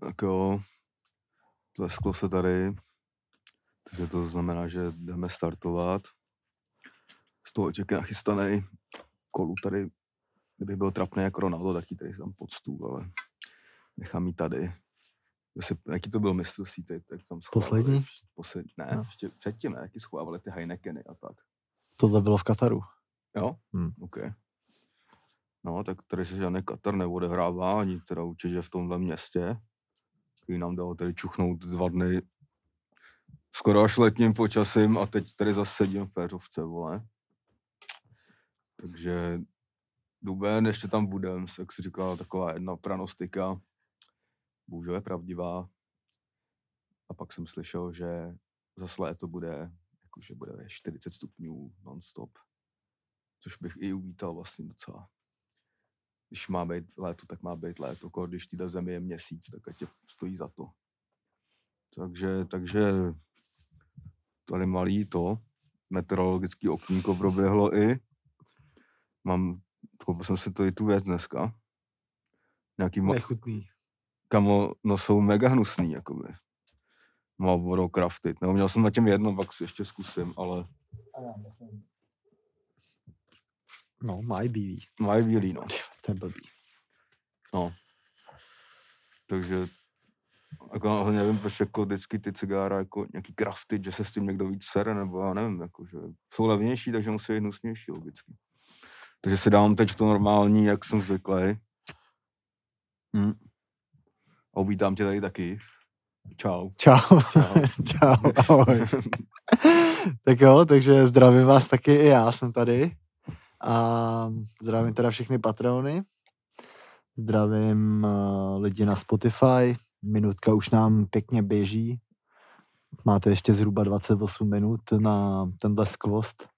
Tak jo, tlesklo se tady, takže to znamená, že jdeme startovat. Z toho čeká nachystaný kolu tady, kdyby byl trapný jako Ronaldo, tak ji tady tam pod stůl, ale nechám ji tady. Jestli, jaký to byl mistrovství teď, tak tam schovávali Poslední? vš- Posled, ne, No. ještě předtím, ne, jaký schovávali ty Heinekeny a tak. Tohle bylo v Kataru. Jo? Hmm. OK. No, tak tady se žádný Katar neodehrává, ani teda určitě v tomhle městě, který nám dal tady čuchnout dva dny skoro až letním počasím a teď tady zase sedím v féřovce, vole. Takže Duben, ještě tam budem, jak si říkala, taková jedna pranostika, bohužel je pravdivá. A pak jsem slyšel, že zase léto bude, jakože bude 40 stupňů non-stop což bych i uvítal vlastně docela. Když má být léto, tak má být léto, když týhle zemi je měsíc, tak ať tě stojí za to. Takže, takže tady malý to, meteorologický okýnko proběhlo i. Mám, koupil jsem si to i tu věc dneska. Nějaký, ma- Nechutný. kamo, no jsou mega hnusný, jakoby. Marlboro Crafted. No, měl jsem na těm jedno, pak si ještě zkusím, ale No, mají bílý. mají bílý, no. To je blbý. No. Takže jako no, nevím, proč jako vždycky ty cigára jako nějaký crafty, že se s tím někdo víc sere, nebo já nevím, jako, že jsou levnější, takže musí být hnusnější logicky. Takže si dám teď to normální, jak jsem zvyklý. Hm. A uvítám tě tady taky. Čau. Čau. Čau. Čau. Ahoj. tak jo, takže zdravím vás taky i já jsem tady. A zdravím teda všechny patrony. Zdravím uh, lidi na Spotify. Minutka už nám pěkně běží. Máte ještě zhruba 28 minut na tenhle skvost.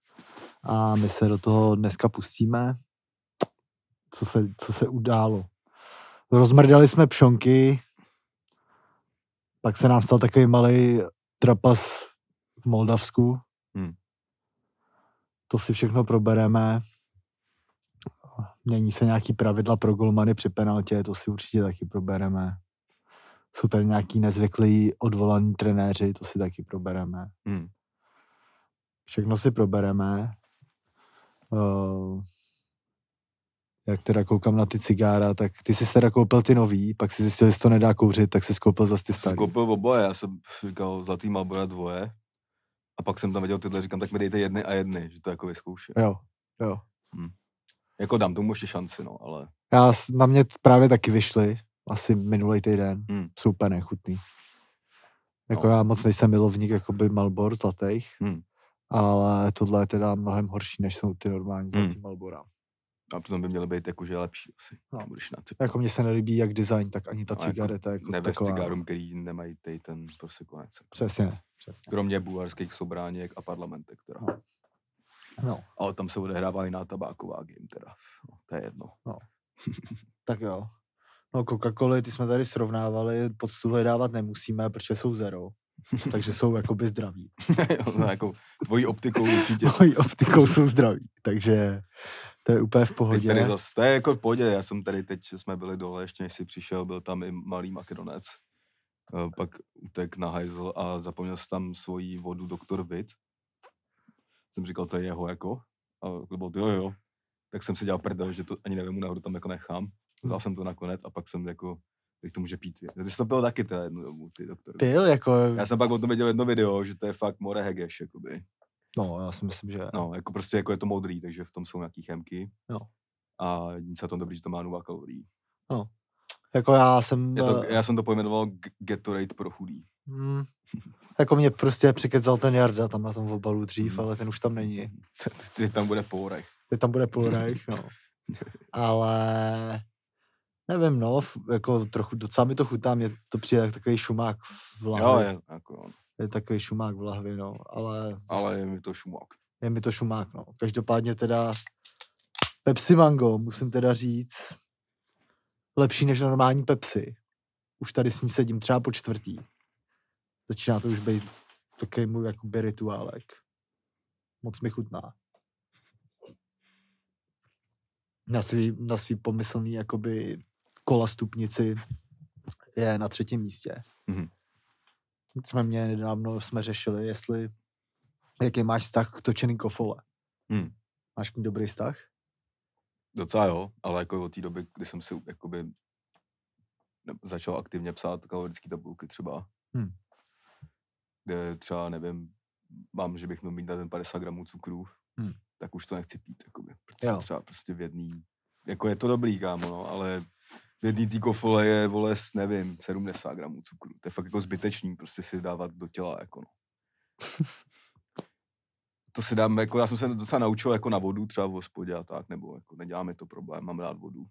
A my se do toho dneska pustíme. Co se, co se událo? Rozmrdali jsme pšonky, pak se nám stal takový malý trapas v Moldavsku. Hmm. To si všechno probereme. Mění se nějaký pravidla pro golmany při penaltě, to si určitě taky probereme. Jsou tady nějaký nezvyklí odvolaní trenéři, to si taky probereme. Hm. Všechno si probereme. Uh, jak teda koukám na ty cigára, tak ty jsi teda koupil ty nový, pak si zjistil, že to nedá kouřit, tak jsi koupil zase ty starý. koupil oboje, já jsem říkal zlatý Marlboro dvoje. A pak jsem tam viděl tyhle, říkám, tak mi dejte jedny a jedny, že to jako vyzkouším. Jo, jo. Jako dám tomu ještě šanci, no, ale Já, na mě právě taky vyšly, asi minulý týden. Hmm. Jsou úplně nechutný. Jako No. já moc nejsem milovník jakoby Malbor zlatých, Hmm. ale tohle je teda mnohem horší, než jsou ty normální Hmm. zlatý Malbora. a přitom by měly být jakože lepší asi. No. No. Když na Jako mně se nelíbí jak design, tak ani ta Ale jako cigareta. Jako nevést taková. cigárům, který nemají tej ten prostě konec. Přesně, přesně. Kromě bulharských sobráněk a parlamentek teda. No. No, Ale tam se odehrává jiná tabáková game teda. No, to je jedno. tak jo. No Coca-Coly, ty jsme tady srovnávali, pod stůl je dávat nemusíme, protože jsou zero. takže jsou jakoby zdraví. No, jako tvojí optikou určitě. Mojí optikou jsou zdraví, takže to je úplně v Teď pohodě. tady zas, to je jako v pohodě, já jsem tady teď, jsme byli dole, ještě než jsi přišel, byl tam i malý makedonec. Eh, Pak utek na hajzl a zapomněl si tam svoji vodu doktor Vit. Jsem říkal, to je jeho jako. A to bylo, jo, jo. Tak jsem si dělal prdel, že to ani nevím, nahoru tam jako nechám. Vzal jsem to nakonec a pak jsem jako, jak to může pít. Ty jsi to byl taky teda jednu dobu, ty doktor. Pil, jako, Já jsem pak o tom viděl jedno video, že to je fakt more hegeš, jakoby. no, já si myslím, že No, jako prostě jako je to modrý, takže v tom jsou nějaký chemky. Jo. A se na tom dobrý, že to má nula kalorií. Jako já jsem, Je to, eh, já jsem to pojmenoval Gatorade pro chudý. Mm, jako mě prostě přikecal ten Jarda tam na tom obalu dřív, Hmm. ale ten už tam není. Ty, ty tam bude pourech. Teď tam bude půl rejch, no. Ale nevím, no, jako trochu, docela mi to chutá, mě to přijde jak takový šumák v lahvi. Jo, je, jako, je takový šumák v lahvi, no, ale, ale je mi to šumák. je mi to šumák, no. Každopádně teda Pepsi Mango, musím teda říct, lepší než normální Pepsi. Už tady s ní sedím třeba po čtvrtý. Začíná to už být takový můj jakoby rituálek. Moc mi chutná. Na svý, na svý pomyslný jakoby kola stupnici je na třetím místě. Mhm. Jsme mě nedávno jsme řešili, jestli jaký máš vztah k točeným kofole. Hmm. Máš k ní dobrý vztah? Docela jo, ale jako od té doby, kdy jsem si jakoby začal aktivně psát kalorické tabulky třeba, Hmm. Kde třeba, nevím, mám, že bych měl mít na ten 50 gramů cukru, Hmm. tak už to nechci pít, jakoby, protože Jo. třeba prostě v jedný, jako je to dobrý, kámo, no, ale v jedný tý kofole je, vole, nevím, 70 gramů cukru. To je fakt jako zbytečný, prostě si dávat do těla, jako no. to si dám, jako já jsem se docela naučil jako na vodu třeba v hospodě a tak, nebo jako nedělá mi to problém, mám rád vodu.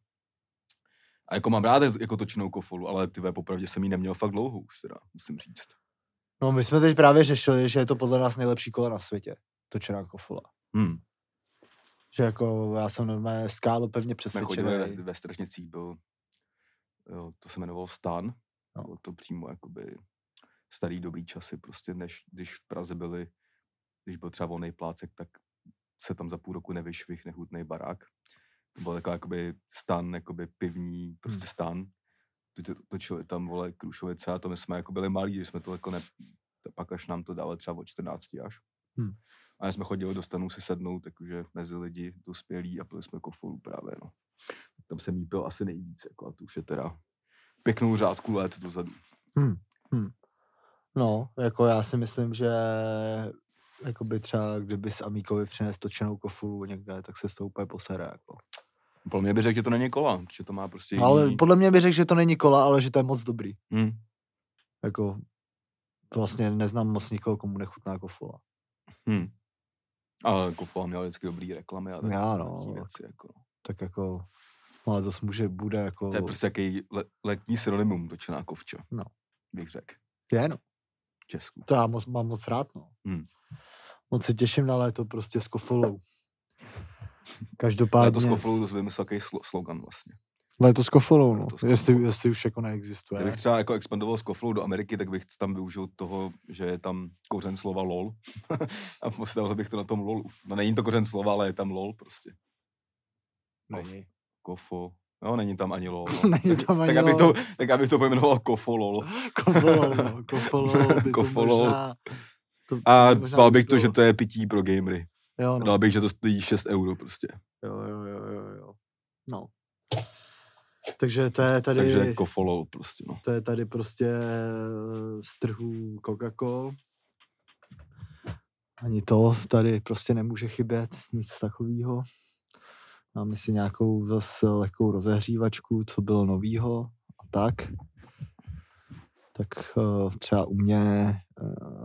A jako mám rád jako točnou kofolu, ale ty popravdě jsem ji neměl fakt dlouho už teda, musím říct. No my jsme teď právě řešili, že je to podle nás nejlepší kola na světě. Točená kofola. Hmm. Že jako já jsem normálně skálu pevně přesvědčený. ve, ve Strašnicích, byl, jo, to se jmenovalo Stan, No. bylo to přímo jakoby starý dobrý časy, prostě než když v Praze byli, když byl třeba volný plácek, tak se tam za půl roku nevyšvih nechutný barák. To byl takový jakoby stan, jakoby pivní, prostě Hmm. stan. Ty to- Točili tam, vole, Krušovice a to my jsme jako byli malí, že jsme to jako ne, to pak až nám to dali třeba od 14 až. Hmm. A my jsme chodili do stanu si sednout, jakože mezi lidi dospělí a pili jsme kofolu právě, no. Tam jsem jí pil asi nejvíc, jako a to už je teda pěknou řádku let dozadu. No, jako já si myslím, že jakoby třeba kdyby s Amíkovi přines točenou kofolu někde, tak se s tou úplně posere. Jako. Podle mě by řekl, že to není kola, že to má prostě No, ale jiný... podle mě by řekl, že to není kola, ale že to je moc dobrý. Hmm. Jako vlastně neznám moc nikoho, komu nechutná kofola. Hmm. Ale kofola měla vždycky dobrý reklamy a tak, Já, no. věci, jako. Tak jako, no, ale to může, bude jako, To je prostě jaký le, letní synonymum točená kovča, No. bych řekl, je, no. Česku. To já moc, mám moc rád, no. Hmm. Moc se těším na léto prostě s kofolou. Ale Každopádně, to s kofolou to vymyslel jaký slo, slogan vlastně. léto s kofolou, no. Léto Jestli, jestli už jako neexistuje. Kdybych třeba jako expandoval s kofolou do Ameriky, tak bych tam využil toho, že je tam kořen slova lol. a postavil bych to na tom lolu. No není to kořen slova, ale je tam lol prostě. Není. Kofo. No, není tam ani lol. no. Není tak, tam tak, ani abych lol. to, tak abych to pojmenoval kofo lol. Kofolou, no. Kofolou by to Kofolou. možná... To, to A spal bych to, že to je pití pro gamery. Jo, no. Dal bych, že to stojí 6 euro prostě. Jo, jo, jo, jo, jo. No. Takže to je tady... Takže kofo lol prostě, no. To je tady prostě eh, z trhu Coca-Cola. Ani to tady prostě nemůže chybět, nic takového. Máme si nějakou zase lehkou rozehřívačku, co bylo novýho a tak. Tak eh, třeba u mě eh,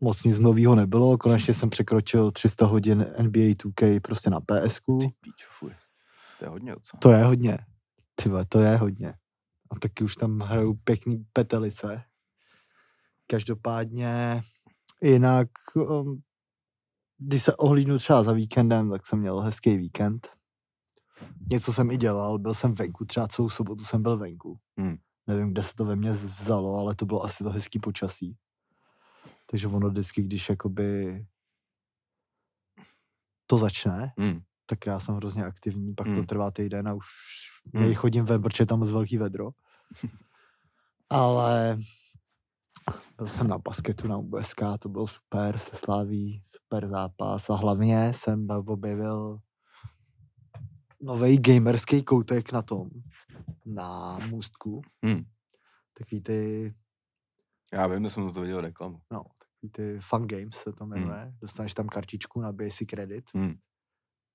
moc nic novýho nebylo. Konečně jsem překročil 300 hodin NBA 2K prostě na fuj. To je hodně, co? To je hodně. Ty vole, to je hodně. A taky už tam hrajou pěkný petelice. Každopádně jinak, um, když se ohlídnu třeba za víkendem, tak jsem měl hezký víkend. Něco jsem i dělal, byl jsem venku, třeba celou sobotu jsem byl venku. Hmm. Nevím, kde se to ve mně vzalo, ale to bylo asi to hezký počasí. Takže ono vždycky, když jakoby to začne, Hmm. tak já jsem hrozně aktivní, pak to Hmm. trvá týden a už Hmm. hmm. chodím ven, protože je tam moc velký vedro. Ale byl jsem na basketu na USK, to bylo super, se sláví, super zápas a hlavně jsem objevil nový gamerský koutek na tom, na můstku. Hmm. Takový ty, Já vím, že jsem to viděl reklamu. no, takový ty fun games se to jmenuje. Dostaneš tam kartičku na basic credit, Hmm.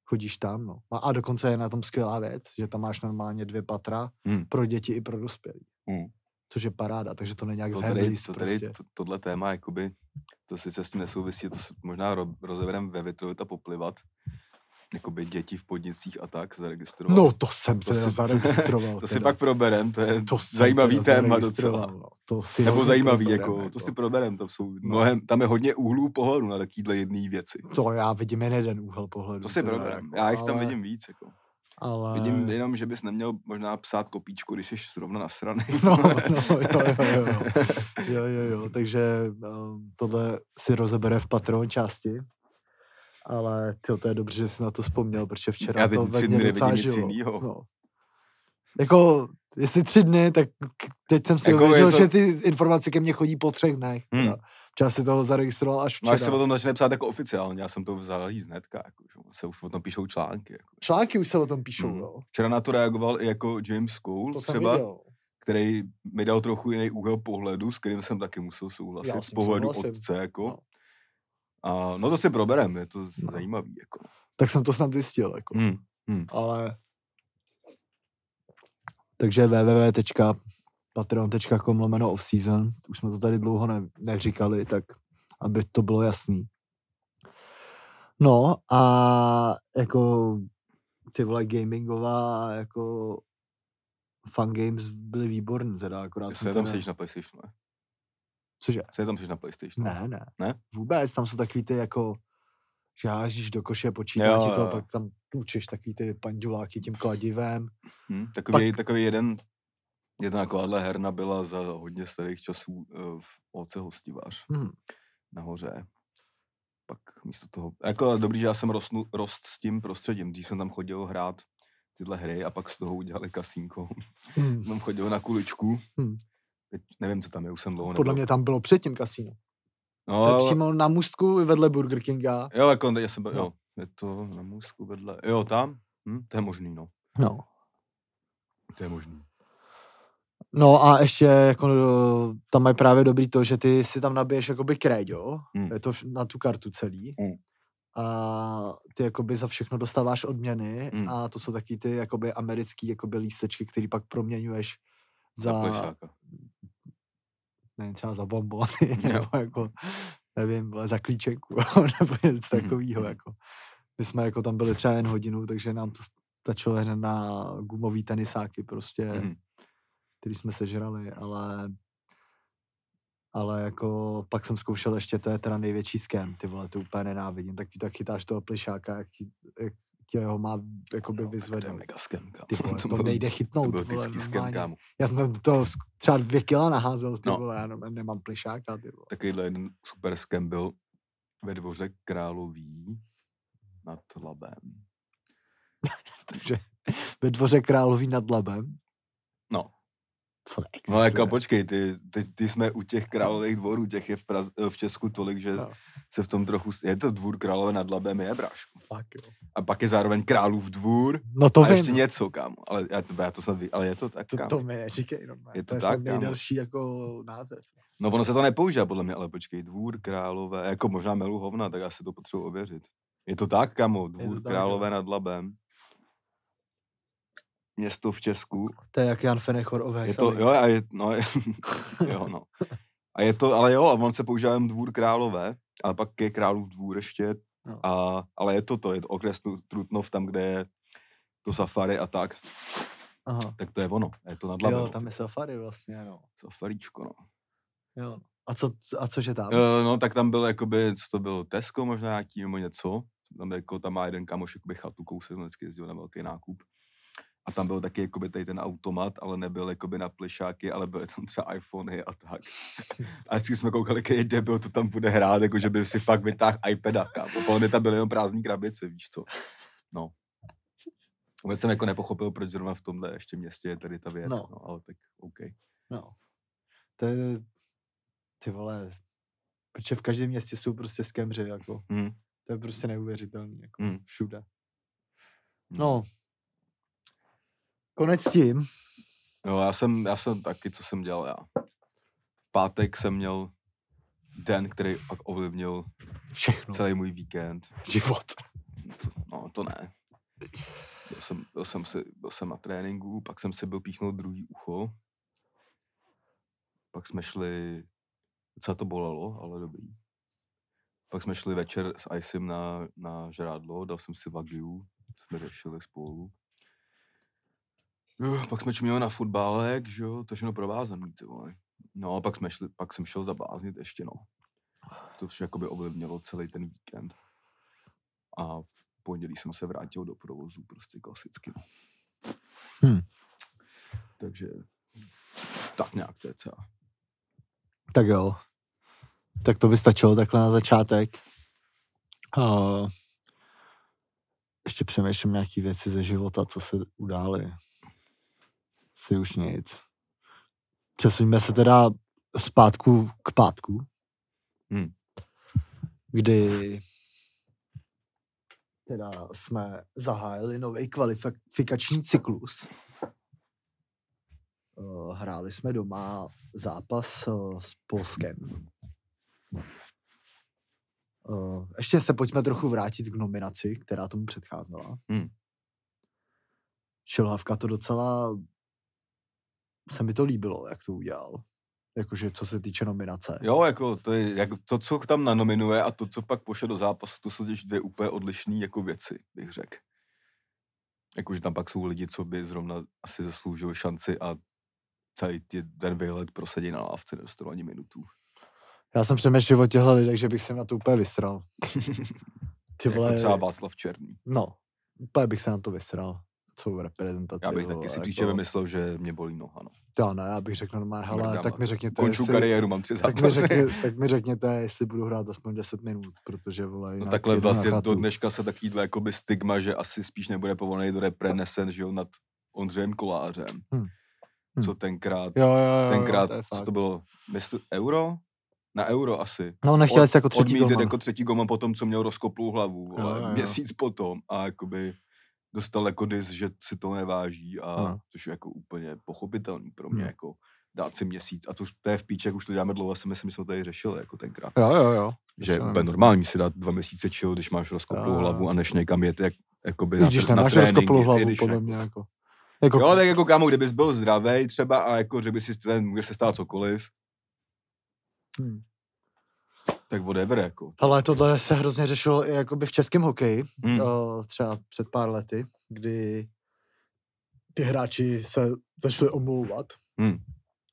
chodíš tam, no. A- A dokonce je na tom skvělá věc, že tam máš normálně dvě patra Hmm. pro děti i pro dospělí. Hmm. Což je paráda, takže to není jak To tady, to tady prostě. to, tohle téma, jakoby, to sice s tím nesouvisí, to možná ro, rozeberem ve Vitrovita poplivat, jakoby děti v podnicích a tak zaregistrovat. No, to jsem To se si- zaregistroval. to si teda. pak proberem, to je to zajímavý téma docela. No. To si Nebo zajímavý, proberem, jako, to si proberem, tam jsou No. mnohem, tam je hodně úhlů pohledu na takovýhle jedné věci. To já vidím jen jeden úhel pohledu. To si proberem, jako, já jich tam ale- vidím víc, jako. Ale... Vidím jenom, že bys neměl možná psát kopíčku, když jsi zrovna nasraný. No, no, jo, jo, jo, jo. jo, jo, jo. Takže um, tohle si rozebere v Patreon části. Ale tyjo, to je dobře, že jsi na to vzpomněl, protože včera Já teď to tři dny nevidím nic žilo. jinýho. No. Jako Jestli tři dny, tak teď jsem si Jako uvěřil, to- že ty informace ke mně chodí po třech dnech. Hmm. Hmm. Včas si toho zaregistroval až No až se včera. o tom začne psát jako oficiálně, já jsem to vzal jíst hnedka, jako, že se už o tom píšou články. Jako. Články už se o tom píšou, Mm. jo. Včera na to reagoval i jako James Cole To třeba, který mi dal trochu jiný úhel pohledu, s kterým jsem taky musel souhlasit, Já z pohledu souhlasím. otce, jako. No. A no to si proberem, je to No. zajímavý, jako. Tak jsem to snad zjistil, jako. Hmm. Hmm. Ale... Takže www.patreon.com lomeno off-season, už jsme to tady dlouho ne, neříkali, tak aby to bylo jasný. No a jako ty vole gamingová jako fun games byly výborný, teda akorát Ty jsem se tam sedíš na PlayStationu, ne? Cože? Se tam sedíš na PlayStationu? Ne, ne. Ne? Vůbec, tam jsou takový ty jako, že hážíš do koše, počítá Jo, ti to, jo, pak tam tlučeš takový ty panduláky tím kladivem. Hmm. Takový, takový jeden, jedna takováhle herna byla za hodně starých časů eh, v OC Hostivář Hmm. nahoře. Pak místo toho, jako dobrý, že já jsem rostnu, rost s tím prostředím, když jsem tam chodil hrát tyhle hry a pak z toho udělali kasínko. Hmm. Tam chodil na kuličku. Hmm. Teď nevím, co tam je, už jsem dlouho Podle nebyl. mě tam bylo předtím kasíno. no, To je přímo na můstku vedle Burger Kinga. Jo, jako já jsem byl, No. jo, je to na můzku vedle, jo, tam, hm, to je možný, no, No. to je možný. No a ještě jako eh, tam je právě dobrý to, že ty si tam nabiješ jakoby kréďo, Hmm. je to na tu kartu celý. Hmm. A ty jakoby za všechno dostáváš odměny Hmm. a to jsou taky ty jakoby americký jakoby lístečky, který pak proměňuješ Za za, plešáka. Nevím, třeba za bonbony, Jo. nebo jako, nevím, za klíčenku, nebo něco Mhm, takového, mhm. jako. My jsme jako tam byli třeba jen hodinu, takže nám to stačilo jen na gumový tenisáky prostě, Mhm. který jsme sežrali, ale ale jako pak jsem zkoušel ještě, to je teda největší scam, ty vole, to úplně nenávidím, tak ti tak chytáš toho plišáka, jak ti, jak tě ho má jakoby No, tak to je mega kámo. Ty vole, to, byl- nejde To chytnout, byl vole, normálně. kámo. Já jsem tam to třeba dvě kila naházel, ty No. vole, já nem- nemám plišáka, ty vole. Takovýhle jeden super scam byl ve dvoře Královí nad Labem. Takže ve dvoře králový nad Labem. No. Co neexistuje. No jako počkej, ty, ty, ty jsme u těch králových dvorů, těch je v, Praz, v Česku tolik, že No. se v tom trochu... Je to dvůr králové nad Labem, je brášku. Fakt, jo. A pak je zároveň králův dvůr No to a vím. ještě něco, kámo. Ale já, to, já to snad ví, ale je to tak, To, kámo. to mi neříkej, no, Je to to je tak, kámo. nejdelší jako název. No ono se to nepoužívá podle mě, ale počkej, dvůr králové, jako možná melu hovna, tak já si to potřebuji ověřit. Je to tak, kamo, dvůr tak, králové jo. nad Labem. Město v Česku. To je jak Jan Fenechor o Je to, jo, a je, no, je, jo, no. A je to, ale jo, a on se používá jen dvůr králové, ale pak je králův dvůr ještě, No. a, ale je to to, je to okres Trutnov, tam, kde je to safari a tak, Aha. tak to je ono, je to nad. Jo, tam je safari vlastně, no. Safaríčko, no. Jo. A, co, a cože tam? Uh, no, tak tam byl jakoby, co to bylo, Tesco možná nějaký nebo něco. Tam, jako, tam má jeden kamoš jakoby chatu, kousek, on vždycky jezdil na velký nákup. A tam byl taky jakoby tady ten automat, ale nebyl jakoby na plišáky, ale byly tam třeba iPhony a tak. A vždycky jsme koukali, který debil to tam bude hrát, jako že by si fakt vytáhl iPada, kámo. Podle mě tam byly jenom prázdný krabice, víš co. No. Vůbec jsem jako nepochopil, proč zrovna v tomhle ještě městě je tady ta věc, No. no, no ale tak OK. No. To je, ty vole, protože v každém městě jsou prostě skemři, jako. Hmm. To je prostě neuvěřitelný, jako Hmm. všude. No. Konec s tím. No, já jsem, já jsem taky, co jsem dělal já. V pátek jsem měl den, který pak ovlivnil Všechno. celý můj víkend. Život. To, no, to ne. Byl jsem, byl, jsem si, byl jsem na tréninku, pak jsem si byl píchnout druhý ucho. Pak jsme šli, docela to bolelo, ale dobrý. Pak jsme šli večer s Icem na, na žrádlo, dal jsem si Wagyu, to jsme řešili spolu. Uh, pak jsme čuměli na fotbálek, že jo, to všechno provázaný, ty vole. No a pak, jsme šli, pak jsem šel zabláznit ještě, no. To vše jakoby ovlivnilo celý ten víkend. A v pondělí jsem se vrátil do provozu, prostě klasicky. no. Hm. Takže tak nějak cca. Tak jo. Tak to by stačilo takhle na začátek. Uh, ještě přemýšlím nějaký věci ze života, co se udály. Si už nic. Přesuňme se teda zpátku k pátku, Hmm. kdy teda jsme zahájili nový kvalifikační cyklus. Eh, Hráli jsme doma zápas eh, s Polskem. Eh, Ještě se pojďme trochu vrátit k nominaci, která tomu předcházela. Hmm. Šilhavka to docela se mi to líbilo, jak to udělal. Jakože co se týče nominace. Jo, jako to je, jak to, co tam nanominuje a to, co pak pošle do zápasu, to jsou těž dvě úplně odlišné jako věci, bych řekl. Jakože tam pak jsou lidi, co by zrovna asi zasloužili šanci a celý ten výlet prosadí na lávce, nedostanou ani minutu. Já jsem přemýšlel o těchto lidech, že bych se na to úplně vysral. Ty Jako vole, třeba Václav Černý. no, úplně bych se na to vysral. Co v reprezentaci. Já bych taky si jako- příště vymyslel, že mě bolí noha. No. To ne, já bych řekl normálně, hele, Mrdám, tak mi jako. řekněte, Konču jestli, kariéru, mám tři tak mi, zápasy. řekně, tak mi řekněte, jestli budu hrát aspoň 10 minut, protože vole, No takhle vlastně do dneška se takovýhle jakoby stigma, že asi spíš nebude povolený do repre nesen, že jo, nad Ondřejem Kolářem. Hm. Hm. Co tenkrát, Jo, jo, jo, tenkrát, jo, to co to bylo, jestli, euro? Na euro asi. No, nechtěl jsi jako třetí golman. jako třetí golman potom, co měl rozkoplou hlavu, Jo, jo, jo. měsíc potom a jakoby dostal jako dis, že si to neváží a Ano. což je jako úplně pochopitelný pro mě, Hm. jako dát si měsíc a to, to je v píček, už to děláme dlouho, si myslím, že jsme to tady řešili jako tenkrát. Jo, jo, jo. Že je to úplně normální si dát dva měsíce chill, když máš rozkoplou hlavu a než někam jet, jak, jakoby na, když tr- na nemáš tréninky, hlavu, když podle jako- mě, jako. jako Jo, tak jako kámo, kdybys byl zdravý třeba a jako, že by si může se stát cokoliv, hm. Tak whatever, jako. Ale tohle se hrozně řešilo i jakoby v českém hokeji, Hmm. uh, třeba před pár lety, kdy ty hráči se začali omlouvat, Hmm.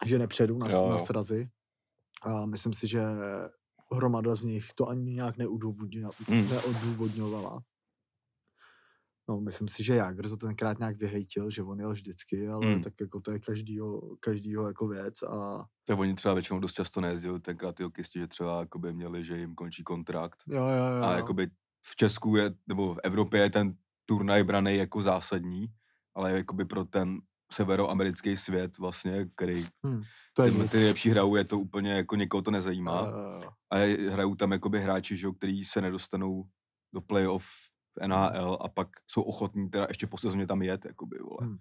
že nepředu na, Jo, na srazy. A myslím si, že hromada z nich to ani nějak neudůvodňovala. Hmm. neodůvodňovala. No, myslím si, že Jagr to tenkrát nějak vyhejtil, že on jel vždycky, ale Hmm. tak jako to je každýho, každýho jako věc a Tak oni třeba většinou dost často nejezdili, tenkrát ty hokejisti, že třeba jakoby měli, že jim končí kontrakt. jo, jo, jo. A jakoby v Česku je, nebo v Evropě je ten turnaj braný jako zásadní, ale jakoby pro ten severoamerický svět vlastně, který to je ty, ty nejlepší hrajou, je to úplně jako někoho to nezajímá. Jo. A hrajou tam jakoby hráči, že jo, který se nedostanou do playoff v NHL a pak jsou ochotní teda ještě po sezóně tam jet, jakoby, vole. Hmm.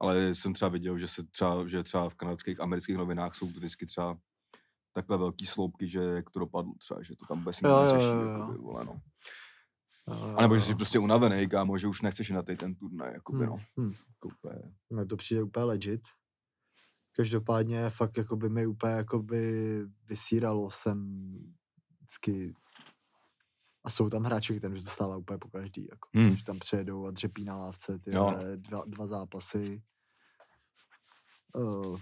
Ale jsem třeba viděl, že se třeba, že třeba v kanadských, amerických novinách jsou vždycky třeba takhle velký sloupky, že jak to dopadlo třeba, že to tam vůbec nikdo neřeší, jakoby, vole, no. A nebo že jsi prostě unavený, kámo, že už nechceš na ten turnaj, jakoby, no. Hmm, hmm. Jako úplně, Mně to přijde úplně legit. Každopádně fakt jakoby mi úplně jakoby vysíralo jsem vždycky a jsou tam hráči, kterým se dostává úplně po každý, jako, Hmm. že tam přijedou a dřepí na lávce ty Jo. dva, dva zápasy. Uh,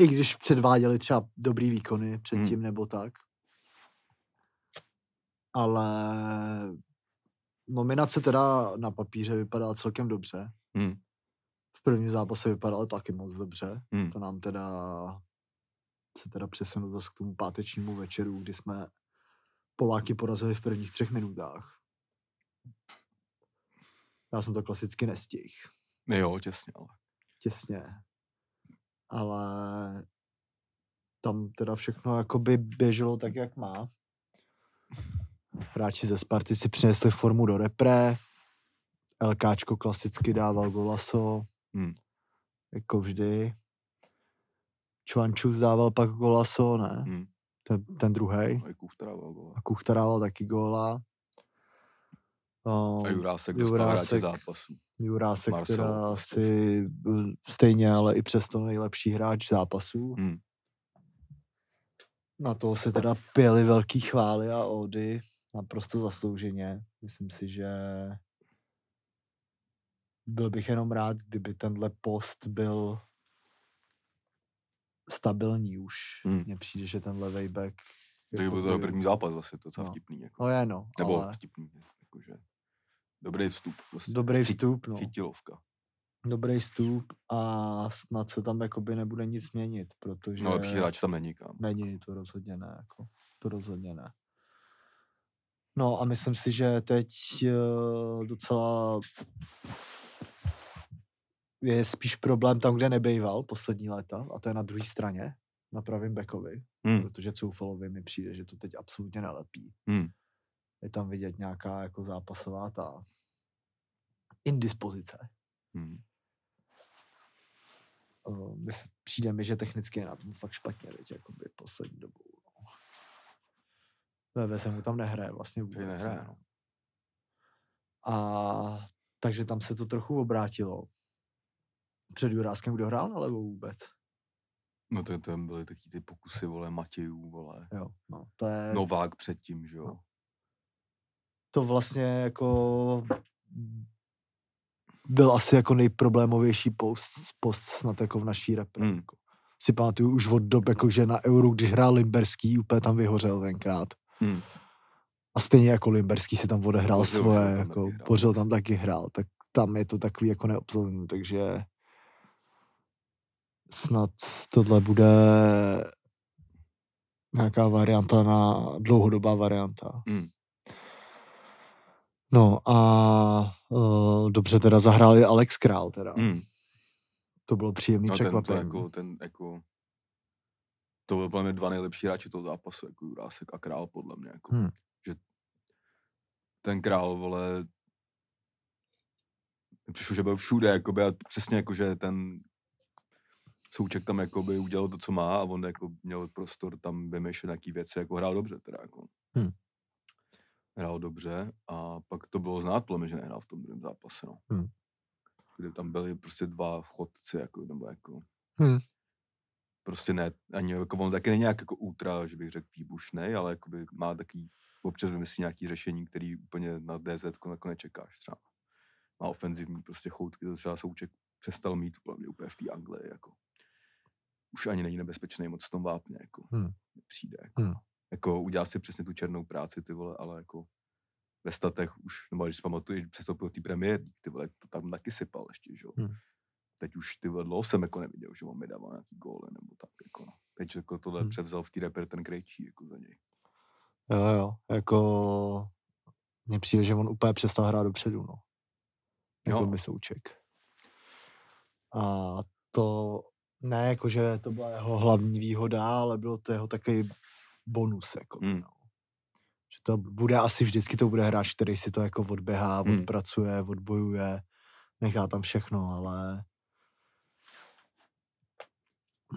I když předváděli třeba dobrý výkony předtím nebo tak. Ale nominace teda na papíře vypadala celkem dobře. hmm. V prvním zápase vypadalo taky moc dobře. Hmm. To nám teda se teda přesunulo zase k tomu pátečnímu večeru, kdy jsme Poláky porazili v prvních třech minutách. Já jsem to klasicky nestihl. Jo, těsně, ale. Těsně. Ale tam teda všechno jakoby běželo tak, jak má. Hráči ze Sparty si přinesli formu do repre. LKčko klasicky dával golaso. Hmm. Jako vždy. Čvančuk dával pak golaso, ne? Hmm. Ten, ten druhý. A Kuchtarával, vole. A Kuch dával taky góla. A Um, Jurásek dostal hráče zápasu. Jurásek Marcelo teda asi stejně, ale i přesto nejlepší hráč zápasů. Hmm. Na to se teda pěly velký chvály a ódy naprosto zaslouženě. Myslím si, že byl bych jenom rád, kdyby tenhle post byl stabilní už. Hmm. Mně přijde, že ten levej back... To byl to jeho první zápas vlastně, to docela No. vtipný. Jako. No je no, Nebo ale vtipný, jakože dobrý vstup. Prostě. dobrý vstup, no. Chytilovka. Dobrý vstup a snad se tam jakoby nebude nic měnit, protože... No lepší hráč tam není, kam. Není, to rozhodně ne. Jako, to rozhodně ne. No a myslím si, že teď eh, docela je spíš problém tam, kde nebejval poslední léta, a to je na druhé straně, na pravém bekovi, Hmm. protože Coufalovi mi přijde, že to teď absolutně nelepí. Hmm. Je tam vidět nějaká jako zápasová ta indispozice. Hmm. Mys- přijde mi, že technicky je na tom fakt špatně, teď, jakoby poslední dobou. No. VV se mu tam nehraje vlastně vůbec. Nehraje, ne. no. A takže tam se to trochu obrátilo. Před Juráskem kdo hrál na levou vůbec? No to tam byly taky ty pokusy, vole, Matějů, vole. Jo, no, to je, Novák předtím, že jo. No. to vlastně jako byl asi jako nejproblémovější post, post snad jako v naší repre. Hmm. Jako. Si pamatuju už od dob, jako že na Euru, když hrál Limberský, úplně tam vyhořel tenkrát. Hmm. A stejně jako Limberský si tam odehrál Bořil, jo, svoje, tam jako Bořil tam taky hrál, tak tam je to takový jako neobsazený, takže snad tohle bude nějaká varianta na dlouhodobá varianta. Hmm. No a uh, dobře teda zahráli Alex Král teda. Hmm. To bylo příjemný No ten, to překvapení. jako, ten jako, to byl podle mě dva nejlepší hráči toho zápasu, jako Jurásek a Král, podle mě, jako, Hmm. že ten Král, vole, přišlo, že byl všude, jakoby, a přesně jako, že ten Souček tam jakoby udělal to, co má a on jako měl prostor tam vymýšlet nějaký věci, jako hrál dobře teda, jako. Hmm. Hrál dobře a pak to bylo znát, podle mě, že nehrál v tom druhém zápase, no. Hmm. Kde tam byli prostě dva chodci, jako, nebo jako, Hmm. prostě ne, ani jako on taky není nějak jako ultra, že bych řekl výbušný, ale jakoby má takový, občas vymyslí nějaký řešení, který úplně na DZ jako nečekáš třeba. Má ofenzivní prostě choutky, to třeba Souček přestal mít podle mě úplně v té Anglii, jako. Už ani není nebezpečný moc v tom vápně, jako. Hmm. Přijde, jako. Hmm. Jako udělá si přesně tu černou práci, ty vole, ale jako ve statech už, nebo když si pamatuju, že přestoupil ty premiér, ty vole, to tam taky sypal ještě, že jo. Hmm. Teď už ty vole, dlouho jsem jako neviděl, že on mi dával nějaký góly nebo tak, jako no. Teď jako tohle Hmm. převzal v té reper ten Krejčí, jako za něj. Jo, jo, jako mně přijde, že on úplně přestal hrát dopředu, no. Jako Jo. Misouček. A to ne jako, že to byla jeho hlavní výhoda, ale bylo to jeho takový bonus, jako. Hmm. No. Že to bude asi vždycky to bude hráč, který si to jako odběhá, Hmm. odpracuje, odbojuje, nechá tam všechno, ale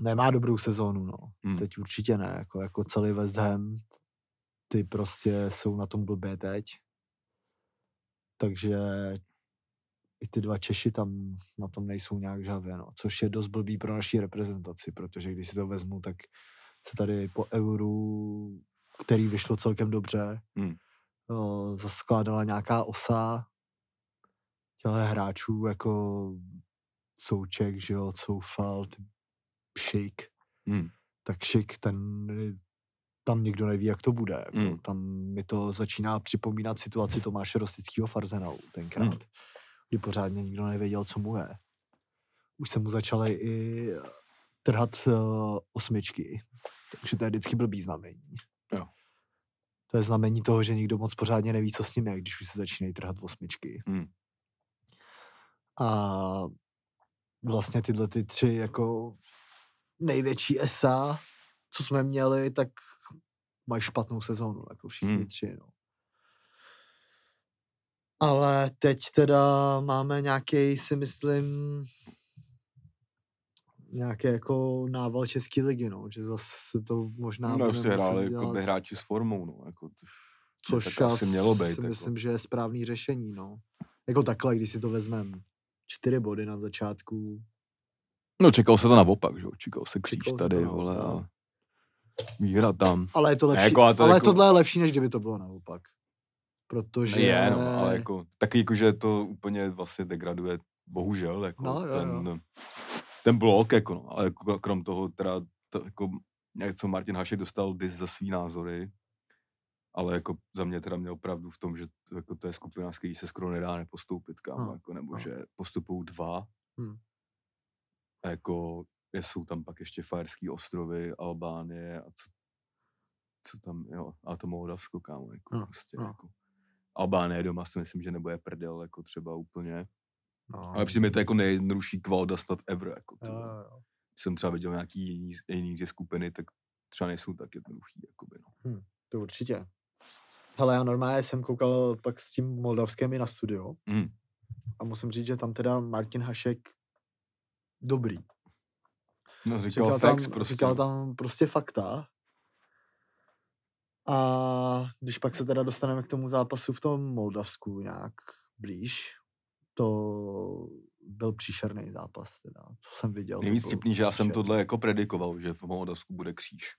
nemá dobrou sezónu, no. Hmm. Teď určitě ne, jako, jako celý West Ham, ty prostě jsou na tom blbě teď. Takže i ty dva Češi tam na tom nejsou nějak žhavě, no. Což je dost blbý pro naší reprezentaci, protože když si to vezmu, tak se tady po euru, který vyšlo celkem dobře, Hmm. o, zaskládala nějaká osa těchto hráčů jako Souček, že jo, Coufal, ty Šik, Hmm. tak Šik, ten tam nikdo neví, jak to bude. Jako. Mm. Tam mi to začíná připomínat situaci Tomáše Rostického v Arsenalu tenkrát, Mm. Kdy pořádně nikdo nevěděl, co mu je. Už se mu začaly i trhat uh, osmičky, takže to je vždycky blbý znamení. Jo. To je znamení toho, že nikdo moc pořádně neví, co s ním je, když už se začínají trhat osmičky. Hmm. A vlastně tyhle ty tři jako největší esa, co jsme měli, tak mají špatnou sezónu, jako všichni Hmm. tři. No. Ale teď teda máme nějaký, si myslím, nějaký jako nával České ligy, no, že zase to možná No, muset hráli jako by hráči s formou, no, jako což tak asi mělo být. si Jako. myslím, že je správný řešení, no. Jako takhle, když si to vezmeme, čtyři body na začátku, No, čekal se to naopak, že jo, čekal se kříž Čekal se tady, to vole, naopak, no. a výhra tam. Ale je to lepší. jako, to ale jako- tohle je lepší, než kdyby to bylo naopak. Protože... Je, no, ale jako, taky jako, že to úplně vlastně degraduje, bohužel, jako No, jo, ten, jo. ten blok, jako no, ale jako, krom toho teda, to, jako, něco Martin Hašek dostal dis za svý názory, ale jako za mě teda měl pravdu v tom, že to, jako to je skupina, s který se skoro nedá nepostoupit, kámo, No, jako, nebo no. že postupují dva, Hmm. a jako jsou tam pak ještě Fajerský ostrovy, Albánie a co, co tam, jo, a to Moldavsko, kámo, jako No, prostě, no. jako. Albánie doma si myslím, že nebude prdel, jako třeba úplně. No, Ale přijde mi to jako nejjednodušší kvalda snad ever. Jako, jo, vole. jo, jo. Když jsem třeba viděl nějaký jiný, jiný ty skupiny, tak třeba nejsou tak jednoduchý. Jakoby, no. To určitě. Hele, já normálně jsem koukal pak s tím moldavským i na studio Mm. a musím říct, že tam teda Martin Hašek dobrý. No, říkal, Říkal, tam, prostě. říkal tam prostě fakta. A když pak se teda dostaneme k tomu zápasu v tom Moldavsku nějak blíž, to byl příšerný zápas, teda, co jsem viděl. Nejvíc vtipný, že já jsem tohle jako predikoval, že v Moldavsku bude kříž.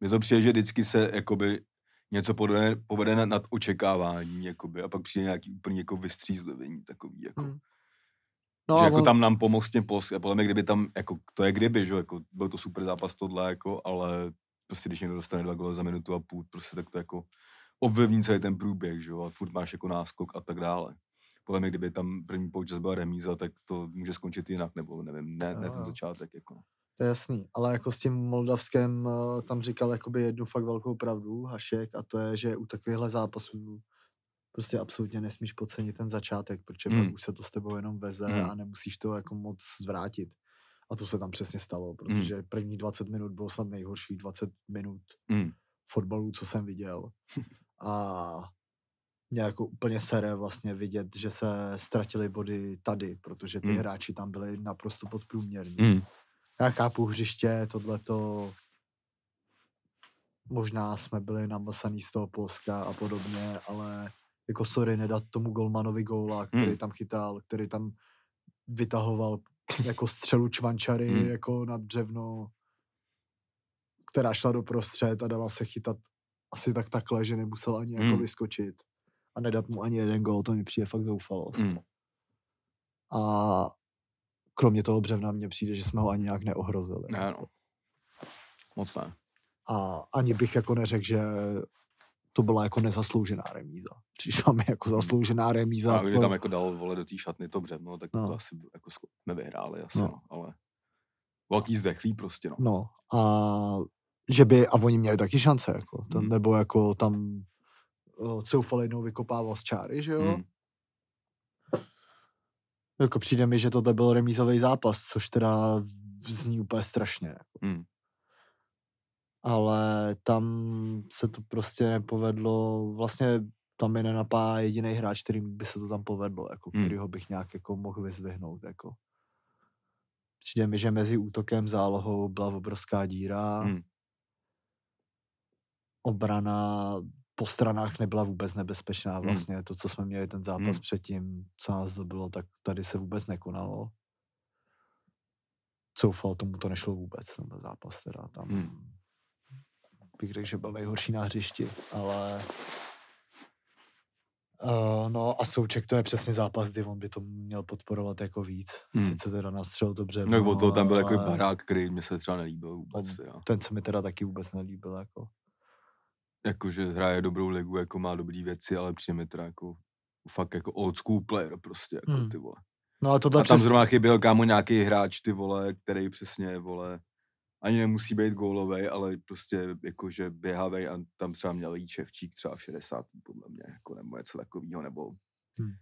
Mně to přijde, že vždycky se jakoby něco povede, povede nad, nad očekávání, jakoby, a pak přijde nějaký úplně jako vystřízlivění takový, jako. Hmm. No, že jako on- tam nám pomoct těm pos, a podle mě, kdyby tam, jako, to je kdyby, že jako, byl to super zápas tohle, jako, ale prostě když někdo dostane dva góly za minutu a půl, prostě tak to jako ovlivní celý ten průběh, že jo, a furt máš jako náskok a tak dále. Podle mě, kdyby tam první poučas byla remíza, tak to může skončit jinak, nebo nevím, ne, ne ten začátek, jako. To je jasný, ale jako s tím Moldavskem eh, tam říkal jakoby jednu fakt velkou pravdu Hašek a to je, že u takovýchhle zápasů prostě absolutně nesmíš podcenit ten začátek, protože Mm. pak už se to s tebou jenom veze Mm. a nemusíš to jako moc zvrátit. A to se tam přesně stalo, protože první 20 minut bylo snad nejhorší 20 minut Mm. fotbalu, co jsem viděl. A mě jako úplně sere vlastně vidět, že se ztratili body tady, protože ty Mm. hráči tam byli naprosto podprůměrní. Mm. Já chápu hřiště, tohleto možná jsme byli namlsaný z toho Polska a podobně, ale jako sorry, nedat tomu golmanovi góla, který Mm. tam chytal, který tam vytahoval jako střelu čvančary Mm. jako nad břevno, která šla do prostřed a dala se chytat asi tak takhle, že nemusel ani jako Mm. vyskočit a nedat mu ani jeden gól, to mi přijde fakt zoufalost. Mm. A kromě toho břevna mně přijde, že jsme ho ani nějak neohrozili. Ne, no. Moc ne. A ani bych jako neřekl, že to byla jako nezasloužená remíza. Přišla mi jako zasloužená remíza. A kdyby tam jako dal vole do té šatny to břevno, tak No. to asi jako sko- jsme vyhráli asi, No. no. ale velký zdechlý prostě, no. No a že by, a oni měli taky šance, jako, to, Mm. nebo jako tam uh, Coufal jednou vykopával z čáry, že jo? Mm. Jako přijde mi, že tohle byl remízový zápas, což teda zní úplně strašně. Jako. Mm. Ale tam se to prostě nepovedlo, vlastně tam mi nenapá jediný hráč, kterým by se to tam povedlo, jako, Mm. kterýho bych nějak jako mohl vyzvihnout. Jako. Přijde mi, že mezi útokem zálohou byla obrovská díra. Mm. Obrana po stranách nebyla vůbec nebezpečná. Mm. Vlastně to, co jsme měli ten zápas Mm. předtím, co nás dobilo, tak tady se vůbec nekonalo. Coufal, tomu to nešlo vůbec, ten zápas teda tam. Mm. Bych řekl, že byl nejhorší na hřišti, ale Uh, no a Souček to je přesně zápas, kdy on by to měl podporovat jako víc. Hmm. Sice teda nastřel dobře. No, od toho tam byl jako ale barák, který mě se třeba nelíbil vůbec. On- Teda. Ten se mi teda taky vůbec nelíbil. Jako. Jakože hraje dobrou ligu, jako má dobrý věci, ale přijde mi teda jako fakt jako old school player prostě, jako Hmm. ty vole. No a tohle A tam přes... zrovna chyběl kámo nějaký hráč, ty vole, který přesně, vole, ani nemusí být gólovej, ale prostě jakože běhavej a tam třeba měl jít Ševčík třeba v 60. podle mě, jako nebo něco takového, nebo Hmm.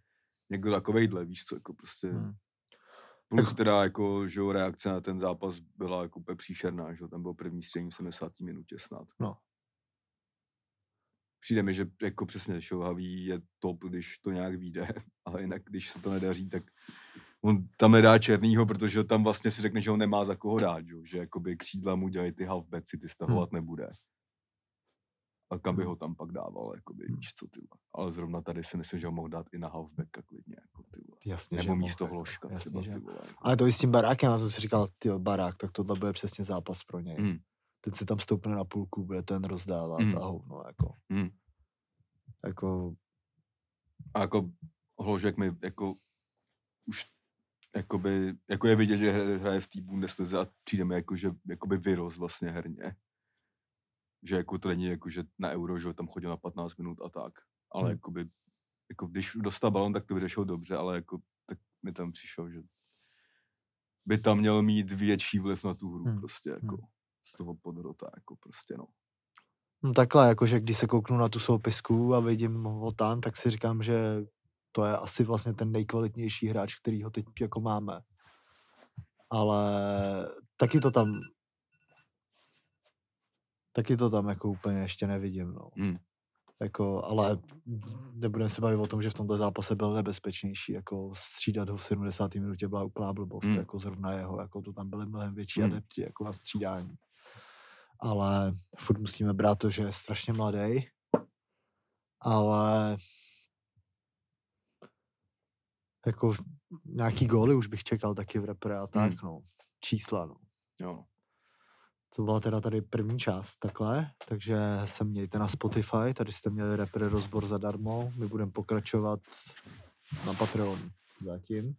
někdo takovejhle, víš co, jako prostě. Hmm. Plus teda jako, že jo, reakce na ten zápas byla jako úplně příšerná, že jo, tam byl první střelení v 70. minutě snad. No. Přijde mi, že jako přesně šouhavý je top, když to nějak vyjde, ale jinak, když se to nedaří, tak on tam nedá černýho, protože tam vlastně si řekne, že on nemá za koho dát, že, jo, že jakoby křídla mu dělají ty halfbacki, ty stahovat nebude. A kam by Hmm. ho tam pak dával, jakoby, Hmm. víš co, ty. Ale zrovna tady si myslím, že ho mohl dát i na halfbacka klidně, jako ty. Jasně, že Nebo mohl, místo jako, hloška jasně, třeba, že ty vole. Jako. Ale to i s tím barákem, já jsem si říkal, ty barák, tak tohle bude přesně zápas pro něj. Hmm. Teď si tam stoupne na půlku, bude ten rozdávat Mm. a hovno, jako. Hmm. jako A jako Hložek mi jako už jakoby, jako je vidět, že hraje, v té Bundeslize a přijde mi jako, že jakoby vyrost vlastně herně. Že jako to není jako, že na Euro, že tam chodil na 15 minut a tak. Ale Hmm. hmm. jakoby, jako když dostal balon, tak to vyřešil dobře, ale jako tak mi tam přišel, že by tam měl mít větší vliv na tu hru Hmm. prostě jako z toho podrota, jako prostě no. No takhle, jakože když se kouknu na tu soupisku a vidím ho tam, tak si říkám, že to je asi vlastně ten nejkvalitnější hráč, který ho teď jako máme. Ale taky to tam taky to tam jako úplně ještě nevidím, no. Hmm. Jako, ale nebudeme se bavit o tom, že v tomto zápase byl nebezpečnější, jako střídat ho v 70. minutě byla úplná blbost, Hmm. jako zrovna jeho, jako to tam byly mnohem větší Hmm. adepti, jako na střídání. Ale furt musíme brát to, že je strašně mladý, ale jako nějaký góly už bych čekal taky v repre a tak, Hmm. no. Čísla, no. Jo. To byla teda tady první část takhle, takže se mějte na Spotify, tady jste měli repre rozbor zadarmo, my budeme pokračovat na Patreonu. Zatím.